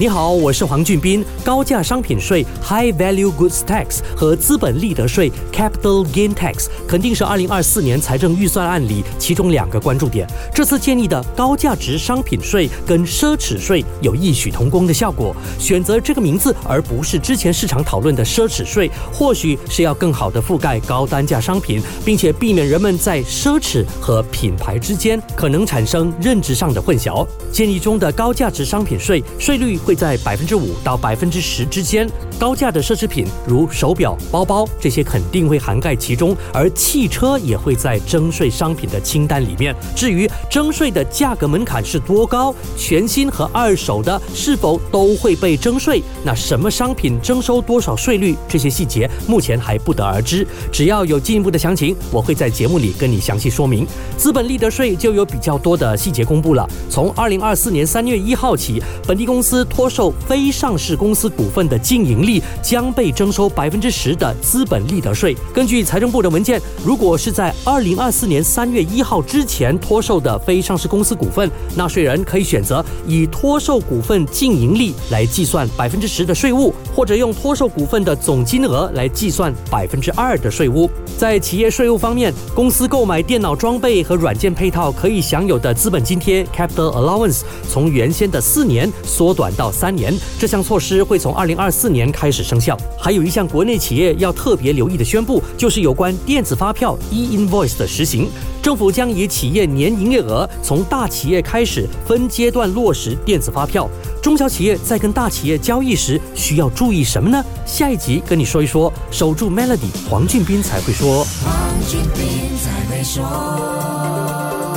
你好，我是黄俊斌。高价商品税 （High Value Goods Tax） 和资本利得税 （Capital Gain Tax） 肯定是2024年财政预算案里其中两个关注点。这次建议的高价值商品税跟奢侈税有异曲同工的效果。选择这个名字而不是之前市场讨论的奢侈税，或许是要更好的覆盖高单价商品，并且避免人们在奢侈和品牌之间可能产生认知上的混淆。建议中的高价值商品税税率。会在百分之五到百分之十之间，高价的奢侈品如手表、包包这些肯定会涵盖其中，而汽车也会在征税商品的清单里面。至于征税的价格门槛是多高，全新和二手的是否都会被征税，那什么商品征收多少税率，这些细节目前还不得而知。只要有进一步的详情，我会在节目里跟你详细说明。资本利得税就有比较多的细节公布了，从二零二四年三月一号起，本地公司。脱售非上市公司股份的净盈利将被征收百分之十的资本利得税。根据财政部的文件，如果是在二零二四年三月一号之前脱售的非上市公司股份，纳税人可以选择以脱售股份净盈利来计算百分之十的税务，或者用脱售股份的总金额来计算百分之二的税务。在企业税务方面，公司购买电脑装备和软件配套可以享有的资本津贴 （capital allowance） 从原先的四年缩短到。三年，这项措施会从二零二四年开始生效。还有一项国内企业要特别留意的宣布，就是有关电子发票 （e-invoice） 的实行。政府将以企业年营业额从大企业开始分阶段落实电子发票。中小企业在跟大企业交易时需要注意什么呢？下一集跟你说一说。守住 Melody，黄俊斌才会说。黄俊斌才会说。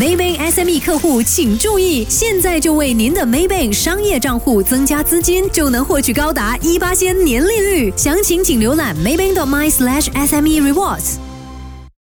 Maybank SME 客户请注意，现在就为您的 Maybank 商业账户增加资金，就能获取高达一八千年利率。详情请浏览 maybank.my/sme rewards。